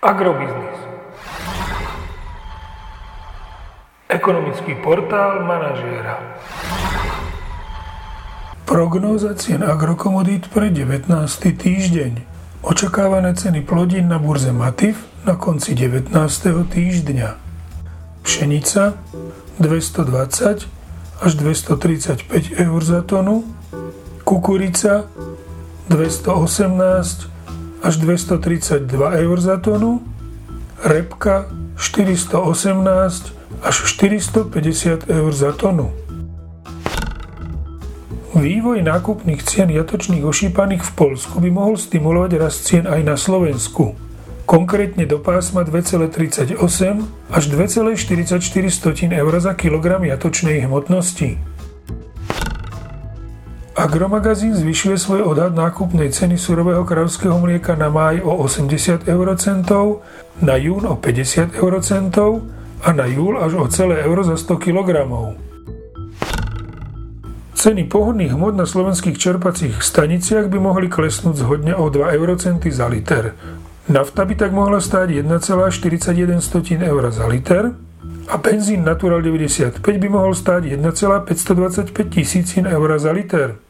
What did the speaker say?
Agrobiznis. Ekonomický portál manažéra. Prognóza cien agrokomodít pre 19. týždeň. Očakávané ceny plodín na burze Matif na konci 19. týždňa. Pšenica 220 až 235 eur za tonu, kukurica 218 až 232 eur za tonu, repka 418 až 450 eur za tonu. Vývoj nákupných cien jatočných ošípaných v Polsku by mohol stimulovať rast cien aj na Slovensku. Konkrétne do pásma 2,38 až 2,44 eur za kilogram jatočnej hmotnosti. Agromagazín zvyšuje svoj odhad nákupnej ceny surového kravského mlieka na máj o 80 eurocentov, na jún o 50 eurocentov a na júl až o celé euro za 100 kg. Ceny pohodných hmot na slovenských čerpacích staniciach by mohli klesnúť zhodne o 2 eurocenty za liter. Nafta by tak mohla stáť 1,41 eur za liter a benzín Natural 95 by mohol stáť 1,525 tisícin eur za liter.